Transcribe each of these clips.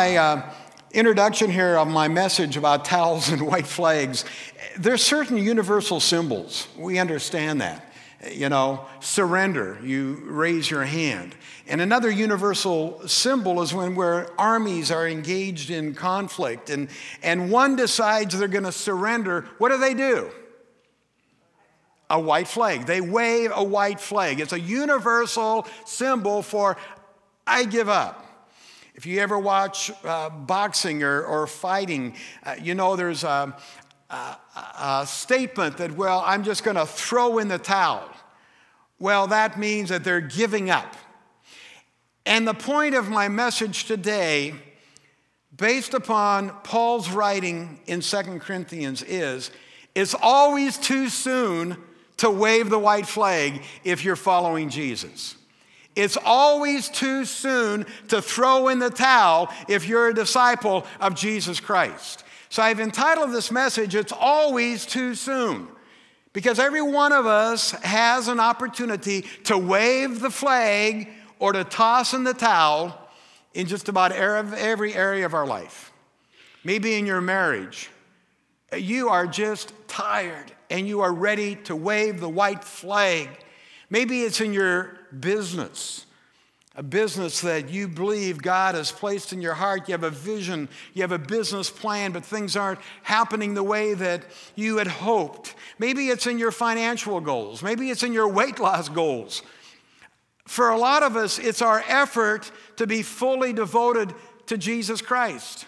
my uh, introduction here of my message about towels and white flags, there's certain universal symbols. We understand that. You know, surrender, you raise your hand. And another universal symbol is when where armies are engaged in conflict and, and one decides they're going to surrender. What do they do? A white flag. They wave a white flag. It's a universal symbol for I give up. If you ever watch uh, boxing or, or fighting, uh, you know there's a, a, a statement that, well, I'm just going to throw in the towel. Well, that means that they're giving up. And the point of my message today, based upon Paul's writing in Second Corinthians, is it's always too soon to wave the white flag if you're following Jesus. It's always too soon to throw in the towel if you're a disciple of Jesus Christ. So I've entitled this message, It's Always Too Soon. Because every one of us has an opportunity to wave the flag or to toss in the towel in just about every area of our life. Maybe in your marriage, you are just tired and you are ready to wave the white flag. Maybe it's in your business, a business that you believe God has placed in your heart. You have a vision, you have a business plan, but things aren't happening the way that you had hoped. Maybe it's in your financial goals, maybe it's in your weight loss goals. For a lot of us, it's our effort to be fully devoted to Jesus Christ.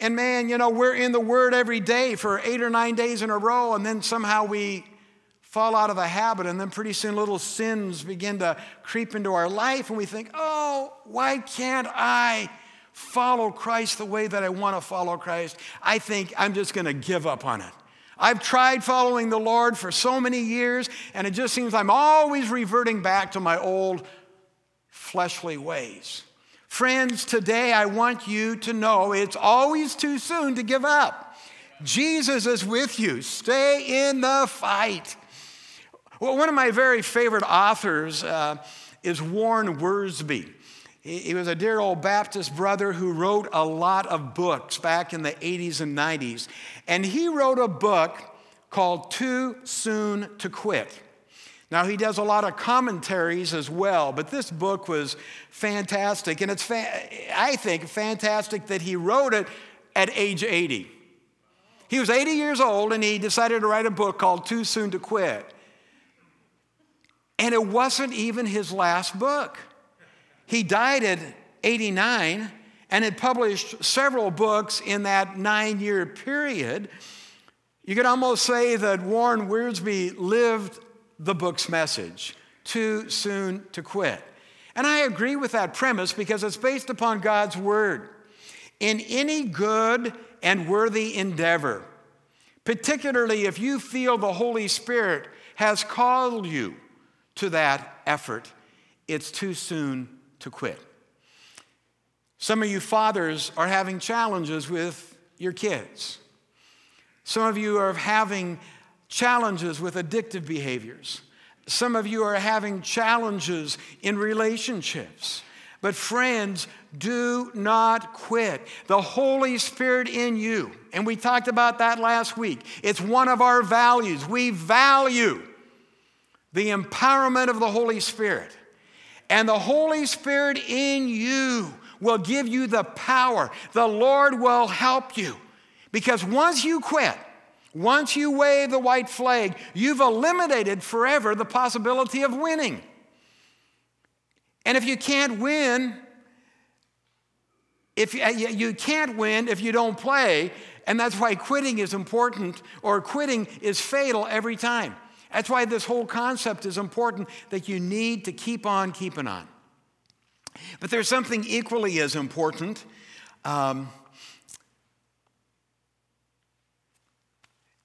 And man, you know, we're in the Word every day for eight or nine days in a row, and then somehow we fall out of the habit, and then pretty soon little sins begin to creep into our life, and we think, oh, why can't I follow Christ the way that I want to follow Christ? I think I'm just going to give up on it. I've tried following the Lord for so many years, and it just seems I'm always reverting back to my old fleshly ways. Friends, today I want you to know it's always too soon to give up. Jesus is with you. Stay in the fight. Well, one of my very favorite authors uh, is Warren. He, he was a dear old Baptist brother who wrote a lot of books back in the 80s and 90s. And he wrote a book called Too Soon to Quit. Now, he does a lot of commentaries as well, but this book was fantastic. And it's, fa- I think, fantastic that he wrote it at age 80. He was 80 years old and he decided to write a book called Too Soon to Quit. And it wasn't even his last book. He died at 89 and had published several books in that nine year period. You could almost say that Warren Wiersbe lived the book's message too soon to quit. And I agree with that premise because it's based upon God's word. In any good and worthy endeavor, particularly if you feel the Holy Spirit has called you to that effort, it's too soon to quit. Some of you fathers are having challenges with your kids. Some of you are having challenges with addictive behaviors. Some of you are having challenges in relationships. But, friends, do not quit. The Holy Spirit in you, and we talked about that last week, it's one of our values. We value the empowerment of the Holy Spirit. And the Holy Spirit in you will give you the power. The Lord will help you. Because once you quit, once you wave the white flag, you've eliminated forever the possibility of winning. And if you can't win, if you, uh, you can't win if you don't play, and that's why quitting is important or quitting is fatal every time. That's why this whole concept is important that you need to keep on keeping on. But there's something equally as important. Um,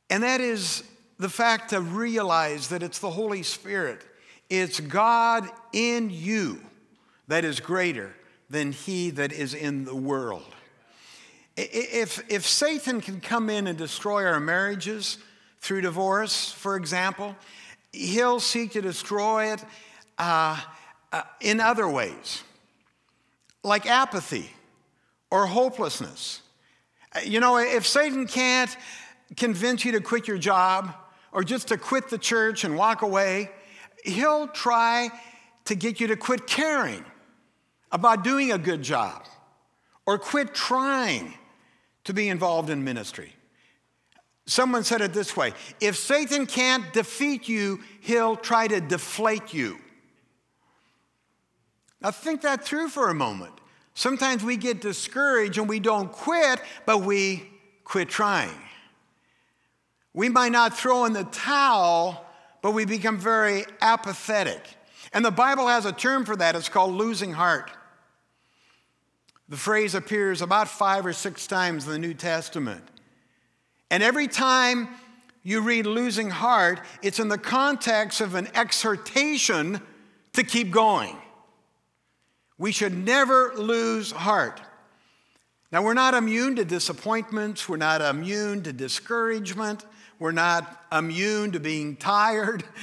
and that is the fact to realize that it's the Holy Spirit, it's God in you that is greater than he that is in the world. If, if Satan can come in and destroy our marriages, through divorce, for example. He'll seek to destroy it uh, uh, in other ways, like apathy or hopelessness. You know, if Satan can't convince you to quit your job or just to quit the church and walk away, he'll try to get you to quit caring about doing a good job or quit trying to be involved in ministry. Someone said it this way if Satan can't defeat you, he'll try to deflate you. Now, think that through for a moment. Sometimes we get discouraged and we don't quit, but we quit trying. We might not throw in the towel, but we become very apathetic. And the Bible has a term for that. It's called losing heart. The phrase appears about five or six times in the New Testament. And every time you read losing heart, it's in the context of an exhortation to keep going. We should never lose heart. Now, we're not immune to disappointments, we're not immune to discouragement, we're not immune to being tired.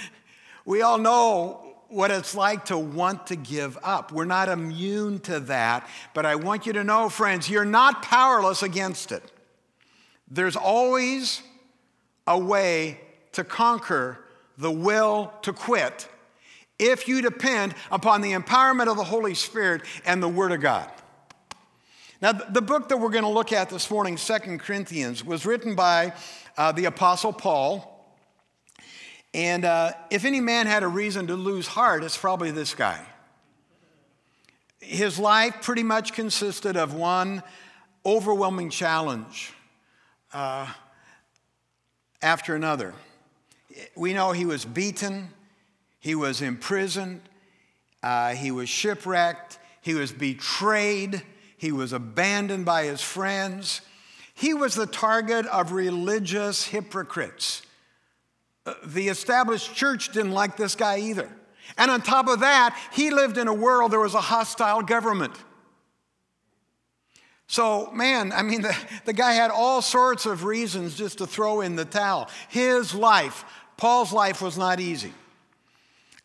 We all know what it's like to want to give up. We're not immune to that, but I want you to know, friends, you're not powerless against it. There's always a way to conquer the will to quit if you depend upon the empowerment of the Holy Spirit and the Word of God. Now, the book that we're going to look at this morning, Second Corinthians, was written by uh, the Apostle Paul. And uh, if any man had a reason to lose heart, it's probably this guy. His life pretty much consisted of one overwhelming challenge uh, after another. We know he was beaten, he was imprisoned, uh, he was shipwrecked, he was betrayed, he was abandoned by his friends. He was the target of religious hypocrites. Uh, the established church didn't like this guy either. And on top of that, he lived in a world there was a hostile government. So, man, I mean, the, the guy had all sorts of reasons just to throw in the towel. His life, Paul's life, was not easy.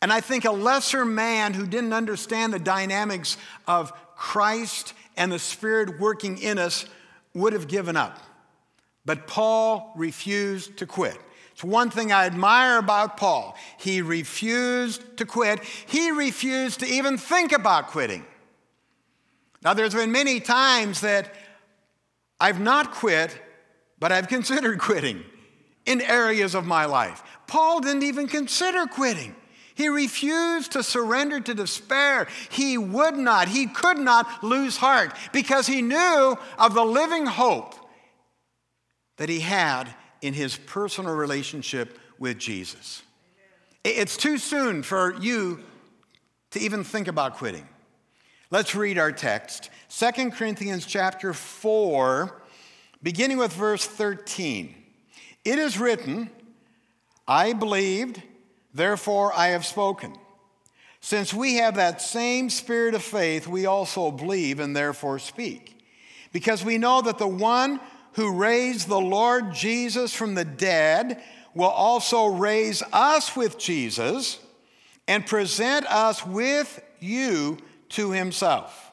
And I think a lesser man who didn't understand the dynamics of Christ and the Spirit working in us would have given up. But Paul refused to quit. It's one thing I admire about Paul. He refused to quit, he refused to even think about quitting. Now, there's been many times that I've not quit, but I've considered quitting in areas of my life. Paul didn't even consider quitting. He refused to surrender to despair. He would not, he could not lose heart because he knew of the living hope that he had in his personal relationship with Jesus. It's too soon for you to even think about quitting. Let's read our text. 2 Corinthians chapter 4, beginning with verse 13. It is written, I believed, therefore I have spoken. Since we have that same spirit of faith, we also believe and therefore speak. Because we know that the one who raised the Lord Jesus from the dead will also raise us with Jesus and present us with you to himself.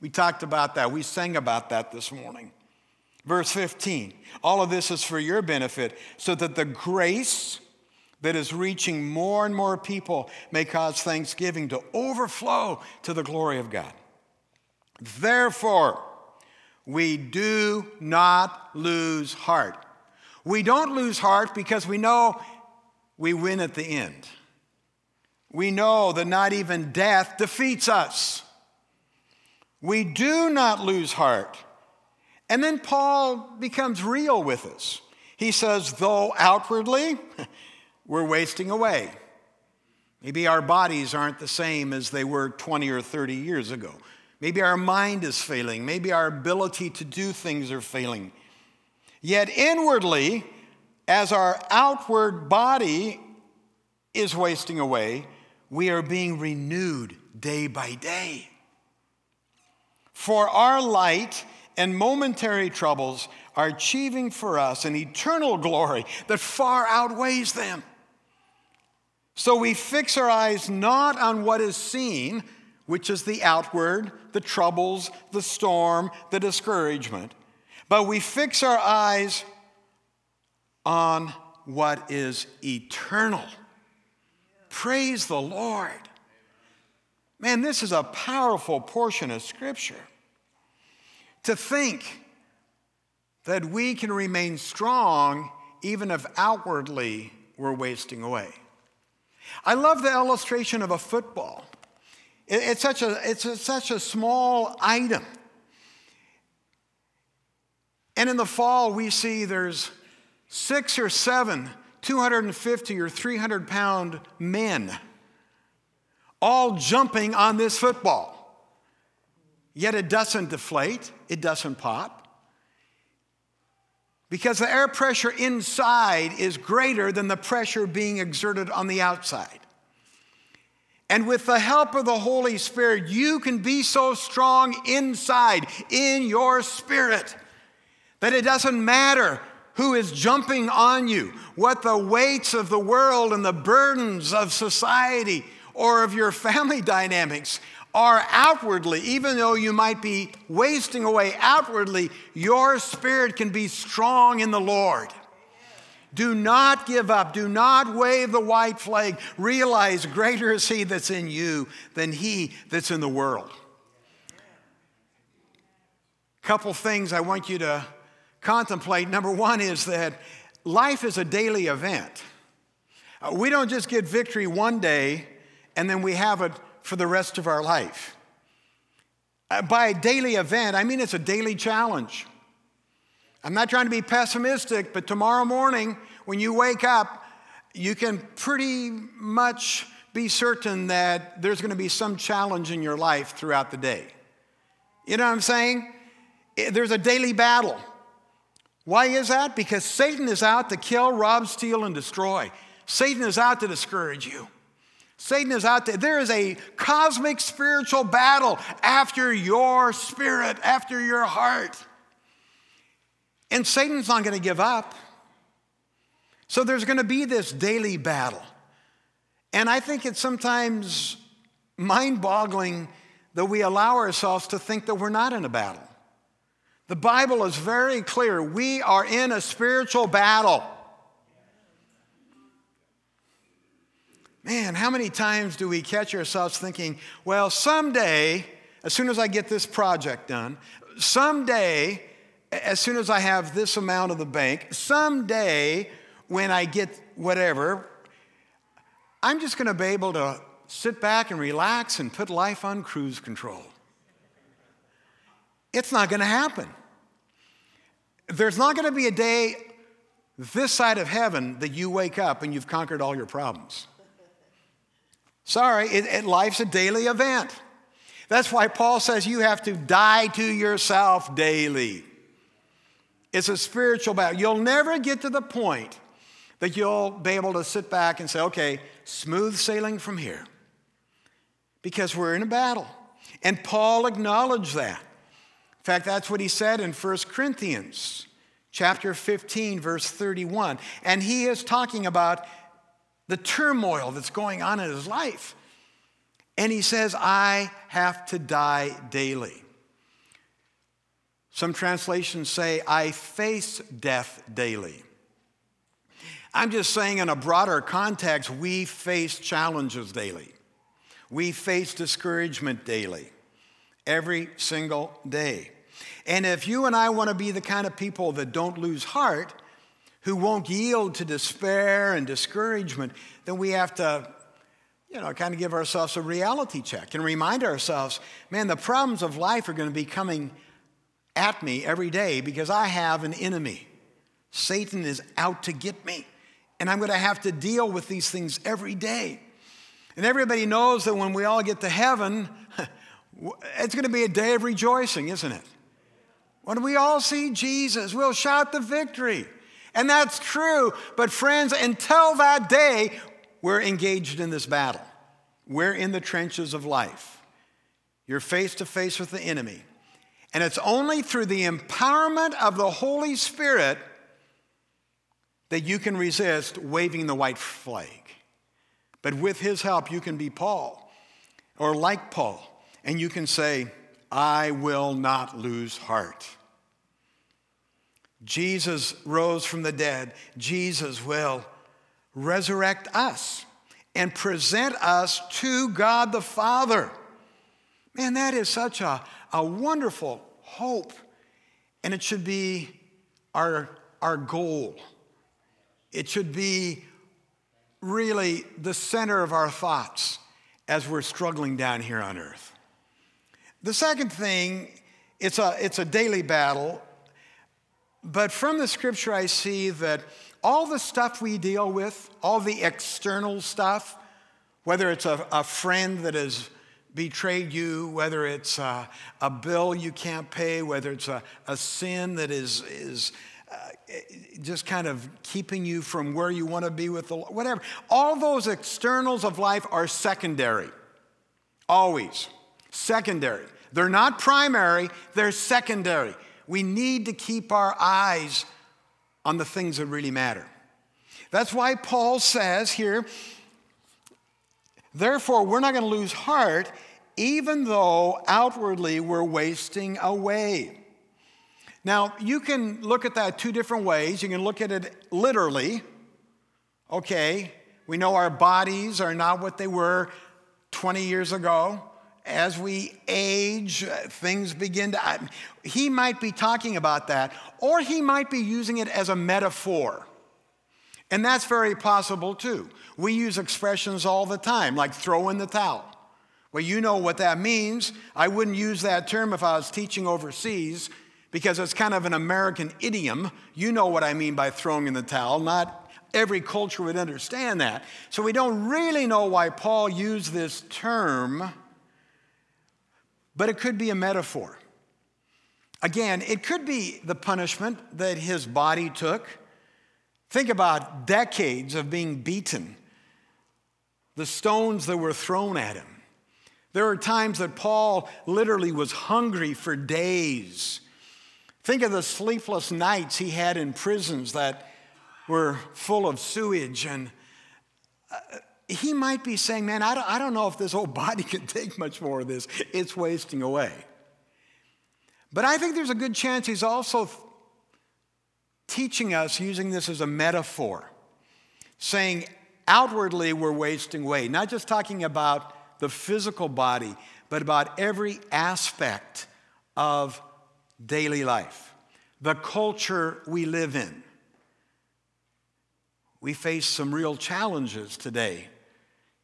We talked about that. We sang about that this morning. Verse 15 All of this is for your benefit, so that the grace that is reaching more and more people may cause thanksgiving to overflow to the glory of God. Therefore, we do not lose heart. We don't lose heart because we know we win at the end we know that not even death defeats us. We do not lose heart. And then Paul becomes real with us. He says, though outwardly we're wasting away. Maybe our bodies aren't the same as they were 20 or 30 years ago. Maybe our mind is failing. Maybe our ability to do things are failing. Yet inwardly, as our outward body is wasting away, we are being renewed day by day. For our light and momentary troubles are achieving for us an eternal glory that far outweighs them. So we fix our eyes not on what is seen, which is the outward, the troubles, the storm, the discouragement, but we fix our eyes on what is eternal. Praise the Lord. Man, this is a powerful portion of Scripture. To think that we can remain strong even if outwardly we're wasting away. I love the illustration of a football. It's such a, it's a, such a small item. And in the fall, we see there's six or seven 250 or 300 pound men all jumping on this football. Yet it doesn't deflate, it doesn't pop. Because the air pressure inside is greater than the pressure being exerted on the outside. And with the help of the Holy Spirit, you can be so strong inside, in your spirit, that it doesn't matter who is jumping on you, what the weights of the world and the burdens of society or of your family dynamics are outwardly, even though you might be wasting away outwardly, your spirit can be strong in the Lord. Do not give up. Do not wave the white flag. Realize greater is He that's in you than He that's in the world. Couple things I want you to contemplate. Number one is that life is a daily event. Uh, we don't just get victory one day and then we have it for the rest of our life. Uh, by a daily event, I mean it's a daily challenge. I'm not trying to be pessimistic, but tomorrow morning, when you wake up, you can pretty much be certain that there's going to be some challenge in your life throughout the day. You know what I'm saying? There's a daily battle. Why is that? Because Satan is out to kill, rob, steal, and destroy. Satan is out to discourage you. Satan is out there. There is a cosmic spiritual battle after your spirit, after your heart. And Satan's not going to give up. So there's going to be this daily battle. And I think it's sometimes mind boggling that we allow ourselves to think that we're not in a battle. The Bible is very clear. We are in a spiritual battle. Man, how many times do we catch ourselves thinking, well, someday, as soon as I get this project done, someday, as soon as I have this amount of the bank, someday, when I get whatever, I'm just going to be able to sit back and relax and put life on cruise control. It's not going to happen. There's not going to be a day this side of heaven that you wake up and you've conquered all your problems. Sorry, it, it, life's a daily event. That's why Paul says you have to die to yourself daily. It's a spiritual battle. You'll never get to the point that you'll be able to sit back and say, okay, smooth sailing from here. Because we're in a battle. And Paul acknowledged that. In fact, that's what he said in 1 Corinthians chapter 15 verse 31. And he is talking about the turmoil that's going on in his life. And he says, "I have to die daily." Some translations say, "I face death daily." I'm just saying, in a broader context, we face challenges daily. We face discouragement daily every single day. And if you and I want to be the kind of people that don't lose heart, who won't yield to despair and discouragement, then we have to, you know, kind of give ourselves a reality check and remind ourselves, man, the problems of life are going to be coming at me every day because I have an enemy. Satan is out to get me. And I'm going to have to deal with these things every day. And everybody knows that when we all get to heaven, It's going to be a day of rejoicing, isn't it? When we all see Jesus, we'll shout the victory. And that's true. But, friends, until that day, we're engaged in this battle. We're in the trenches of life. You're face to face with the enemy. And it's only through the empowerment of the Holy Spirit that you can resist waving the white flag. But with his help, you can be Paul or like Paul and you can say, I will not lose heart. Jesus rose from the dead. Jesus will resurrect us and present us to God the Father. Man, that is such a, a wonderful hope. And it should be our, our goal. It should be really the center of our thoughts as we're struggling down here on earth. The second thing, it's a, it's a daily battle, but from the scripture, I see that all the stuff we deal with, all the external stuff, whether it's a, a friend that has betrayed you, whether it's a, a, bill you can't pay, whether it's a, a sin that is, is uh, just kind of keeping you from where you want to be with the whatever. All those externals of life are secondary. Always. Secondary. They're not primary, they're secondary. We need to keep our eyes on the things that really matter. That's why Paul says here, therefore, we're not going to lose heart, even though outwardly we're wasting away. Now, you can look at that two different ways. You can look at it literally. Okay, we know our bodies are not what they were 20 years ago. As we age, uh, things begin to. He might be talking about that, or he might be using it as a metaphor. And that's very possible too. We use expressions all the time, like throw in the towel. Well, you know what that means. I wouldn't use that term if I was teaching overseas because it's kind of an American idiom. You know what I mean by throwing in the towel. Not every culture would understand that. So we don't really know why Paul used this term, but it could be a metaphor. Again, it could be the punishment that his body took. Think about decades of being beaten, the stones that were thrown at him. There are times that Paul literally was hungry for days Think of the sleepless nights he had in prisons that were full of sewage. And uh, he might be saying, Man, I don't, I don't know if this old body can take much more of this. It's wasting away. But I think there's a good chance he's also teaching us using this as a metaphor, saying outwardly we're wasting away, not just talking about the physical body, but about every aspect of daily life, the culture we live in. We face some real challenges today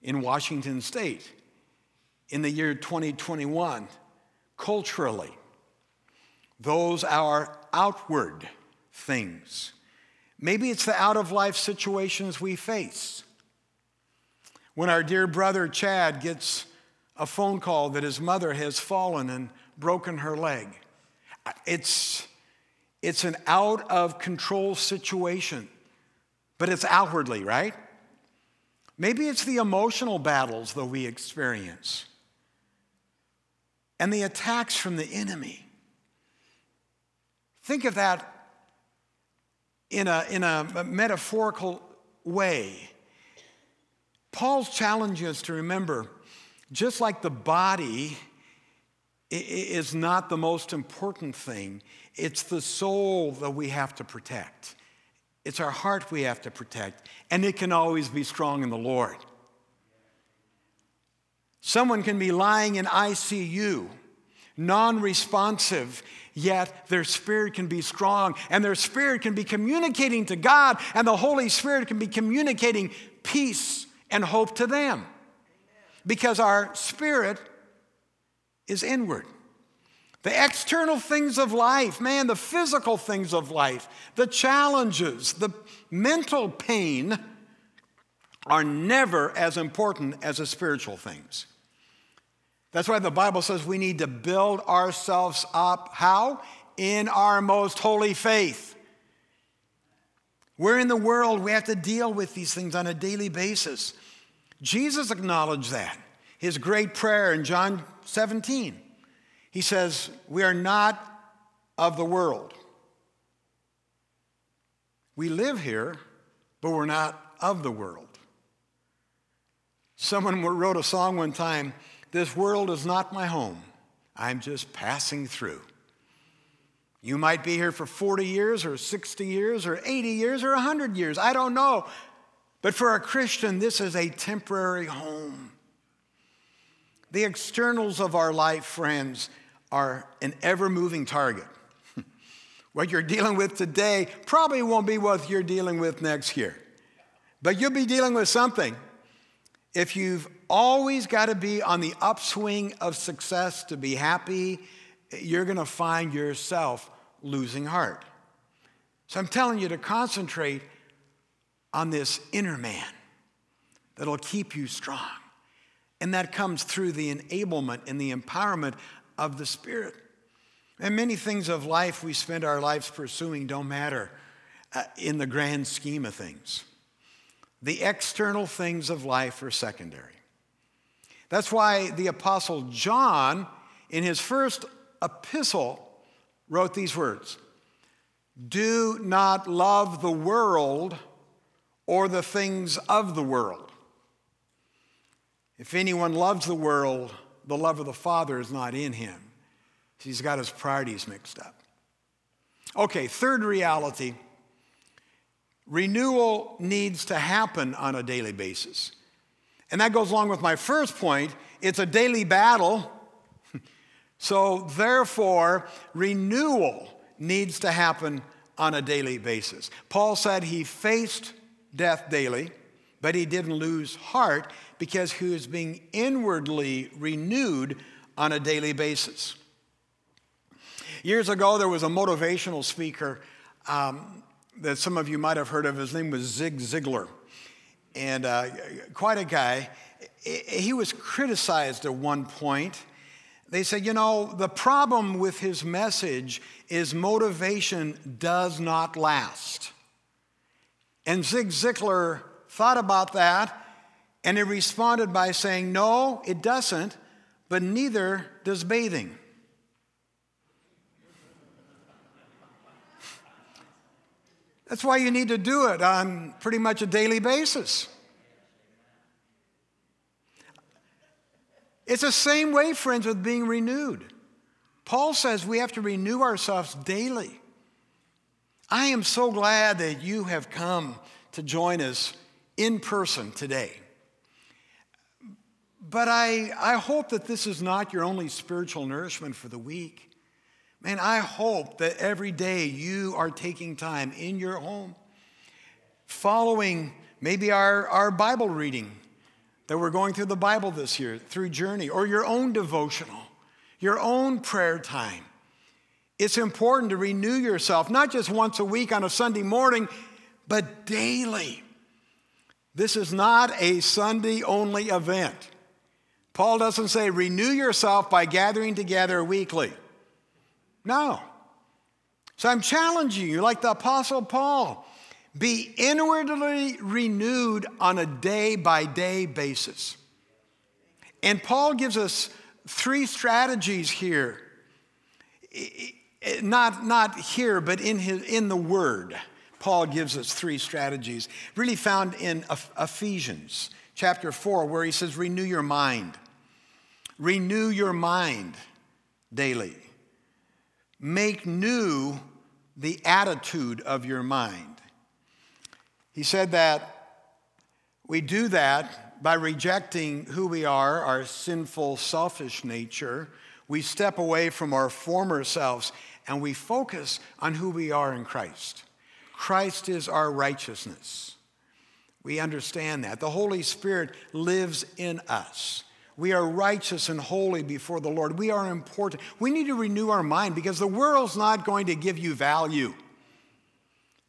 in Washington state in the year 2021, culturally. Those are outward things. Maybe it's the out of life situations we face. When our dear brother Chad gets a phone call that his mother has fallen and broken her leg. It's, it's an out of control situation, but it's outwardly, right? Maybe it's the emotional battles that we experience and the attacks from the enemy. Think of that in a, in a metaphorical way. Paul's challenge is to remember just like the body is not the most important thing. It's the soul that we have to protect. It's our heart we have to protect, and it can always be strong in the Lord. Someone can be lying in ICU, non responsive, yet their spirit can be strong, and their spirit can be communicating to God, and the Holy Spirit can be communicating peace and hope to them. Because our spirit is inward. The external things of life, man, the physical things of life, the challenges, the mental pain are never as important as the spiritual things. That's why the Bible says we need to build ourselves up. How? In our most holy faith. We're in the world, we have to deal with these things on a daily basis. Jesus acknowledged that. His great prayer in John 17. He says, We are not of the world. We live here, but we're not of the world. Someone wrote a song one time This world is not my home. I'm just passing through. You might be here for 40 years or 60 years or 80 years or 100 years. I don't know. But for a Christian, this is a temporary home. The externals of our life, friends, are an ever moving target. what you're dealing with today probably won't be what you're dealing with next year. But you'll be dealing with something. If you've always got to be on the upswing of success to be happy, you're going to find yourself losing heart. So I'm telling you to concentrate on this inner man that'll keep you strong. And that comes through the enablement and the empowerment of the Spirit. And many things of life we spend our lives pursuing don't matter uh, in the grand scheme of things. The external things of life are secondary. That's why the Apostle John, in his first epistle, wrote these words Do not love the world or the things of the world. If anyone loves the world, the love of the Father is not in him. He's got his priorities mixed up. Okay, third reality renewal needs to happen on a daily basis. And that goes along with my first point it's a daily battle. so, therefore, renewal needs to happen on a daily basis. Paul said he faced death daily, but he didn't lose heart because he was being inwardly renewed on a daily basis. Years ago, there was a motivational speaker um, that some of you might have heard of. His name was Zig Ziglar and uh, quite a guy. He was criticized at one point. They said, you know, the problem with his message is motivation does not last. And Zig Ziglar thought about that and he responded by saying, no, it doesn't, but neither does bathing. That's why you need to do it on pretty much a daily basis. It's the same way, friends, with being renewed. Paul says we have to renew ourselves daily. I am so glad that you have come to join us in person today. But I, I hope that this is not your only spiritual nourishment for the week. Man, I hope that every day you are taking time in your home, following maybe our, our Bible reading that we're going through the Bible this year, through Journey, or your own devotional, your own prayer time. It's important to renew yourself, not just once a week on a Sunday morning, but daily. This is not a Sunday only event. Paul doesn't say renew yourself by gathering together weekly. No. So I'm challenging you, like the Apostle Paul, be inwardly renewed on a day by day basis. And Paul gives us three strategies here. Not, not here, but in, his, in the Word. Paul gives us three strategies, really found in Ephesians chapter 4, where he says, Renew your mind. Renew your mind daily. Make new the attitude of your mind. He said that we do that by rejecting who we are, our sinful, selfish nature. We step away from our former selves and we focus on who we are in Christ. Christ is our righteousness. We understand that. The Holy Spirit lives in us. We are righteous and holy before the Lord. We are important. We need to renew our mind because the world's not going to give you value.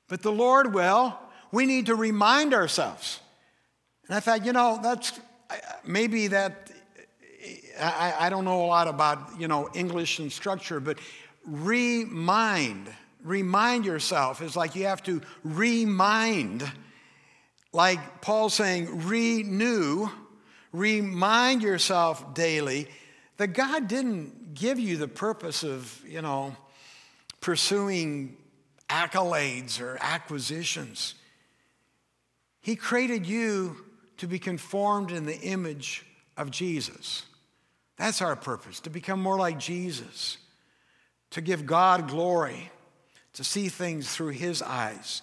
But the Lord will. We need to remind ourselves. And I thought, you know, that's maybe that, I, I don't know a lot about, you know, English and structure, but remind, remind yourself is like you have to remind, like Paul saying, renew Remind yourself daily that God didn't give you the purpose of, you know, pursuing accolades or acquisitions. He created you to be conformed in the image of Jesus. That's our purpose, to become more like Jesus, to give God glory, to see things through His eyes.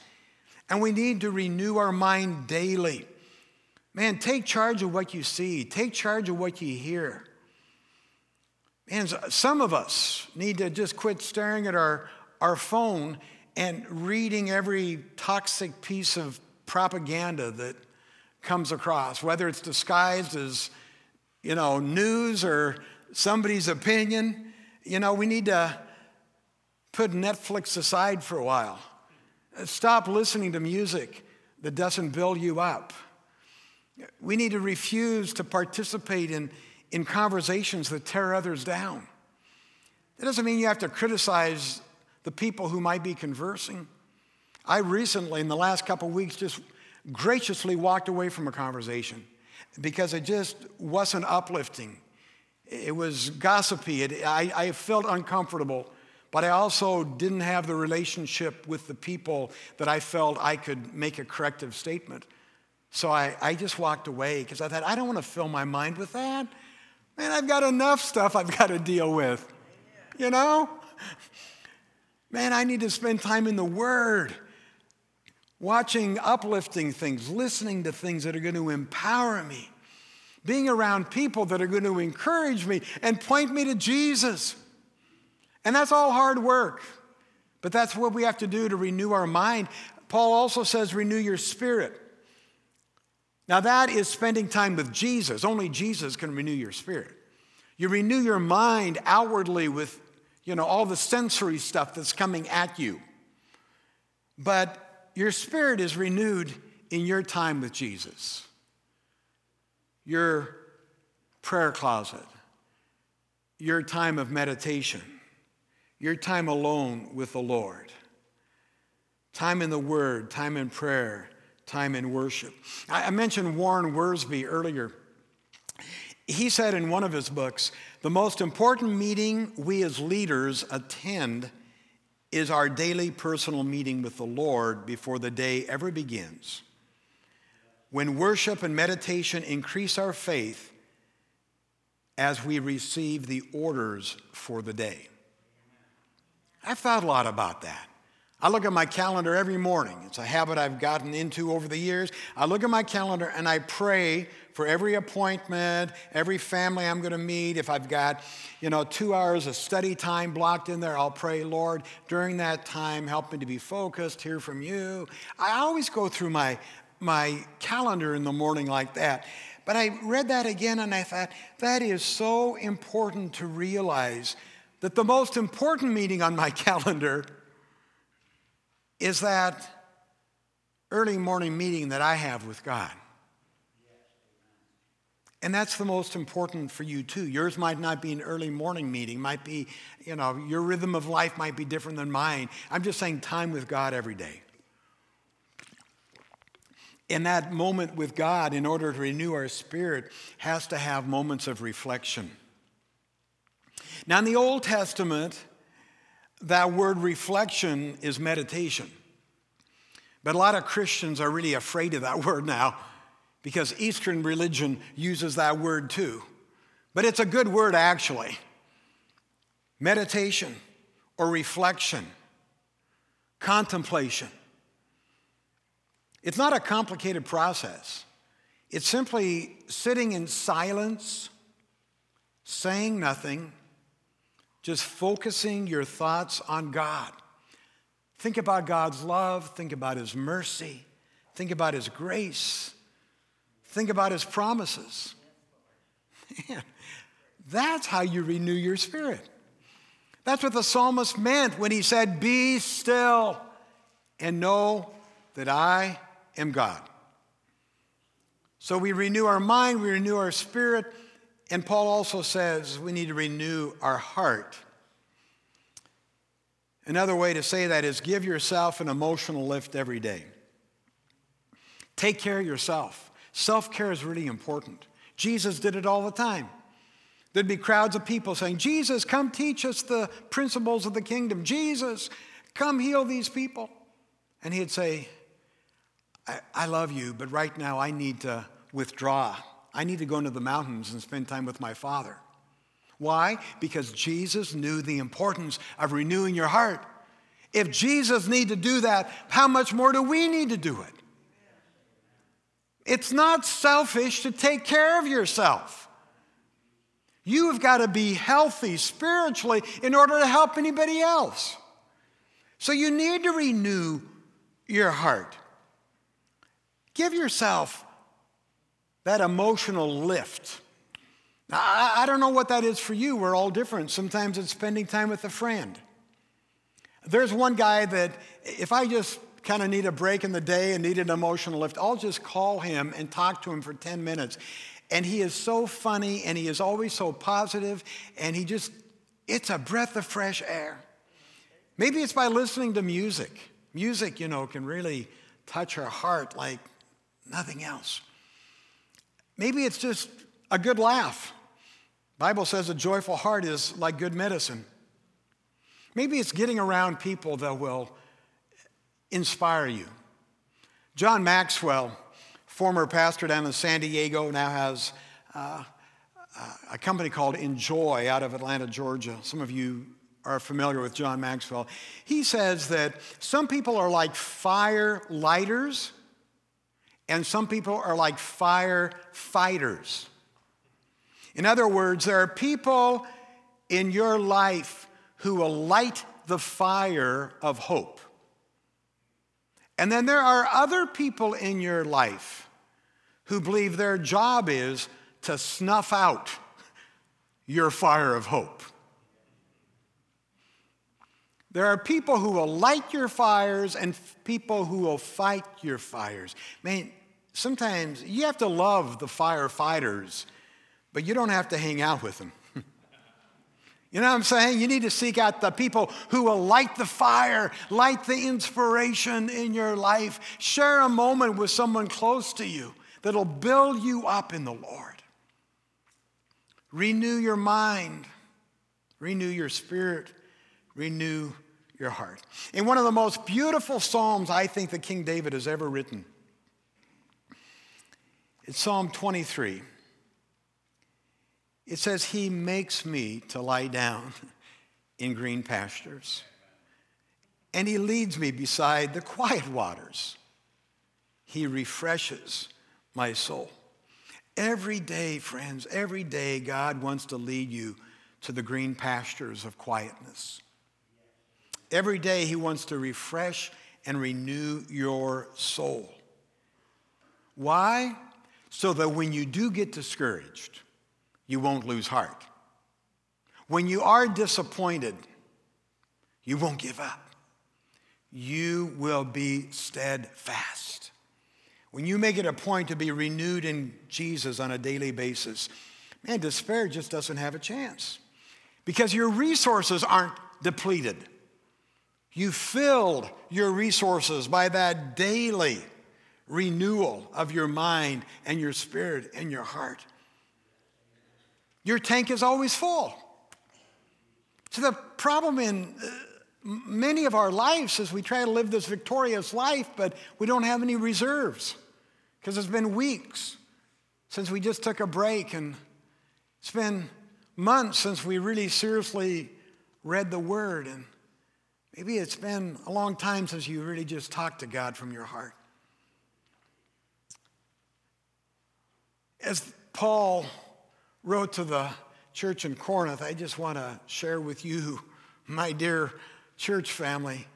And we need to renew our mind daily. Man, take charge of what you see, take charge of what you hear. Man, some of us need to just quit staring at our, our phone and reading every toxic piece of propaganda that comes across, whether it's disguised as, you know, news or somebody's opinion. You know, we need to put Netflix aside for a while. Stop listening to music that doesn't build you up. We need to refuse to participate in, in conversations that tear others down. That doesn't mean you have to criticize the people who might be conversing. I recently, in the last couple of weeks, just graciously walked away from a conversation because it just wasn't uplifting. It was gossipy. It, I, I felt uncomfortable, but I also didn't have the relationship with the people that I felt I could make a corrective statement. So I, I just walked away because I thought, I don't want to fill my mind with that. Man, I've got enough stuff I've got to deal with. You know? Man, I need to spend time in the Word watching uplifting things, listening to things that are going to empower me, being around people that are going to encourage me and point me to Jesus. And that's all hard work, but that's what we have to do to renew our mind. Paul also says, renew your spirit. Now, that is spending time with Jesus. Only Jesus can renew your spirit. You renew your mind outwardly with, you know, all the sensory stuff that's coming at you. But your spirit is renewed in your time with Jesus, your prayer closet, your time of meditation, your time alone with the Lord, time in the Word, time in prayer, time in worship. I mentioned Warren Wiersbe earlier. He said in one of his books, the most important meeting we as leaders attend is our daily personal meeting with the Lord before the day ever begins. When worship and meditation increase our faith as we receive the orders for the day. I've thought a lot about that. I look at my calendar every morning. It's a habit I've gotten into over the years. I look at my calendar and I pray for every appointment, every family I'm going to meet. If I've got, you know, two hours of study time blocked in there, I'll pray, Lord, during that time, help me to be focused, hear from you. I always go through my, my calendar in the morning like that. But I read that again and I thought, that is so important to realize that the most important meeting on my calendar is that early morning meeting that I have with God. And that's the most important for you too. Yours might not be an early morning meeting, might be, you know, your rhythm of life might be different than mine. I'm just saying time with God every day. In that moment with God, in order to renew our spirit, has to have moments of reflection. Now, in the Old Testament, that word reflection is meditation. But a lot of Christians are really afraid of that word now because Eastern religion uses that word too. But it's a good word, actually. Meditation or reflection, contemplation. It's not a complicated process. It's simply sitting in silence, saying nothing, just focusing your thoughts on God. Think about God's love, think about His mercy, think about His grace, Think about his promises. Man, that's how you renew your spirit. That's what the psalmist meant when he said, Be still and know that I am God. So we renew our mind, we renew our spirit, and Paul also says we need to renew our heart. Another way to say that is give yourself an emotional lift every day. Take care of yourself. Self care is really important. Jesus did it all the time. There'd be crowds of people saying, Jesus, come teach us the principles of the kingdom. Jesus, come heal these people. And he'd say, I, I love you, but right now I need to withdraw. I need to go into the mountains and spend time with my father. Why? Because Jesus knew the importance of renewing your heart. If Jesus need to do that, how much more do we need to do it? It's not selfish to take care of yourself. You have got to be healthy spiritually in order to help anybody else. So you need to renew your heart. Give yourself that emotional lift. Now, I don't know what that is for you. We're all different. Sometimes it's spending time with a friend. There's one guy that if I just kind of need a break in the day and need an emotional lift, I'll just call him and talk to him for 10 minutes. And he is so funny and he is always so positive and he just, it's a breath of fresh air. Maybe it's by listening to music. Music, you know, can really touch our heart like nothing else. Maybe it's just a good laugh. Bible says a joyful heart is like good medicine. Maybe it's getting around people that will inspire you. John Maxwell, former pastor down in San Diego, now has uh, a company called INJOY out of Atlanta, Georgia. Some of you are familiar with John Maxwell. He says that some people are like fire lighters, and some people are like fire fighters. In other words, there are people in your life who will light the fire of hope. And then there are other people in your life who believe their job is to snuff out your fire of hope. There are people who will light your fires and people who will fight your fires. Man, sometimes you have to love the firefighters, but you don't have to hang out with them. You know what I'm saying? You need to seek out the people who will light the fire, light the inspiration in your life. Share a moment with someone close to you that'll build you up in the Lord. Renew your mind, renew your spirit, renew your heart. In one of the most beautiful Psalms I think that King David has ever written, it's Psalm 23. It says, He makes me to lie down in green pastures, and He leads me beside the quiet waters. He refreshes my soul. Every day, friends, every day, God wants to lead you to the green pastures of quietness. Every day, He wants to refresh and renew your soul. Why? So that when you do get discouraged, you won't lose heart. When you are disappointed, you won't give up. You will be steadfast. When you make it a point to be renewed in Jesus on a daily basis, man, despair just doesn't have a chance because your resources aren't depleted. You filled your resources by that daily renewal of your mind and your spirit and your heart. Your tank is always full. So, the problem in uh, many of our lives is we try to live this victorious life, but we don't have any reserves because it's been weeks since we just took a break, and it's been months since we really seriously read the Word, and maybe it's been a long time since you really just talked to God from your heart. As Paul wrote to the church in Corinth, I just want to share with you, my dear church family,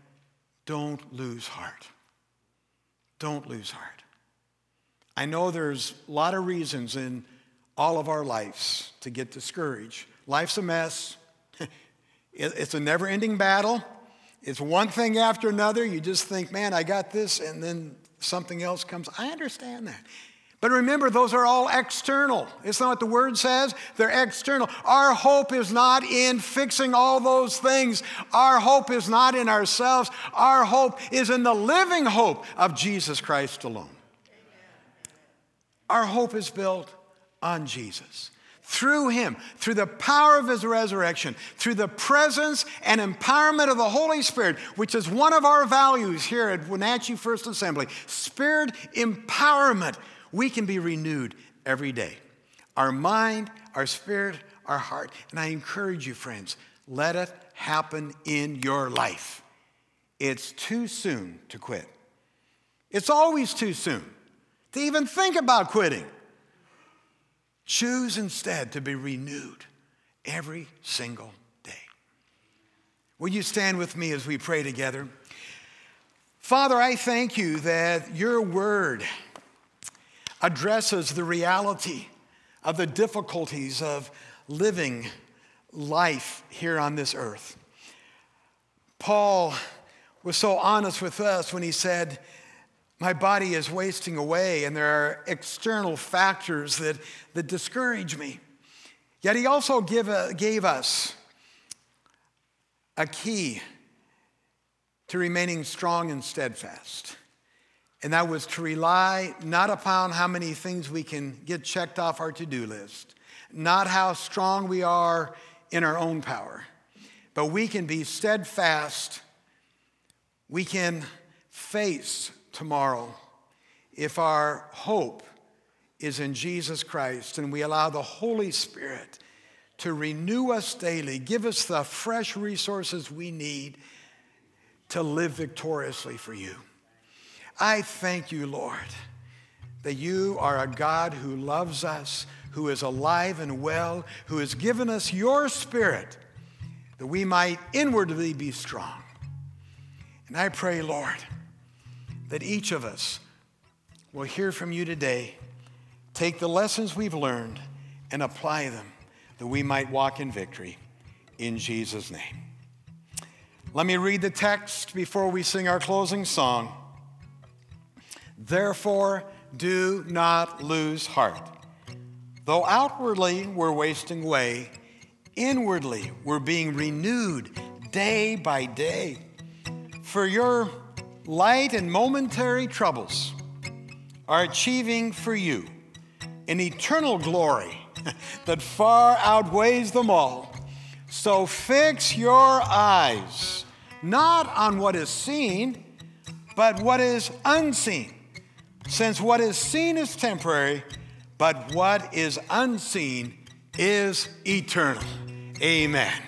don't lose heart. Don't lose heart. I know there's a lot of reasons in all of our lives to get discouraged. Life's a mess. It's a never ending battle. It's one thing after another. You just think, man, I got this, and then something else comes. I understand that. But remember, those are all external. It's not what the word says, they're external. Our hope is not in fixing all those things. Our hope is not in ourselves. Our hope is in the living hope of Jesus Christ alone. Our hope is built on Jesus. Through him, through the power of his resurrection, through the presence and empowerment of the Holy Spirit, which is one of our values here at Wenatchee First Assembly Spirit empowerment we can be renewed every day. Our mind, our spirit, our heart. And I encourage you, friends, let it happen in your life. It's too soon to quit. It's always too soon to even think about quitting. Choose instead to be renewed every single day. Will you stand with me as we pray together? Father, I thank you that your word addresses the reality of the difficulties of living life here on this earth. Paul was so honest with us when he said, My body is wasting away, and there are external factors that, that discourage me. Yet he also give a, gave us a key to remaining strong and steadfast. And that was to rely not upon how many things we can get checked off our to do list, not how strong we are in our own power, but we can be steadfast. We can face tomorrow if our hope is in Jesus Christ and we allow the Holy Spirit to renew us daily, give us the fresh resources we need to live victoriously for you. I thank you, Lord, that you are a God who loves us, who is alive and well, who has given us your spirit that we might inwardly be strong. And I pray, Lord, that each of us will hear from you today, take the lessons we've learned, and apply them that we might walk in victory. In Jesus' name. Let me read the text before we sing our closing song. Therefore, do not lose heart. Though outwardly we're wasting away, inwardly we're being renewed day by day. For your light and momentary troubles are achieving for you an eternal glory that far outweighs them all. So fix your eyes not on what is seen, but what is unseen. Since what is seen is temporary, but what is unseen is eternal. Amen.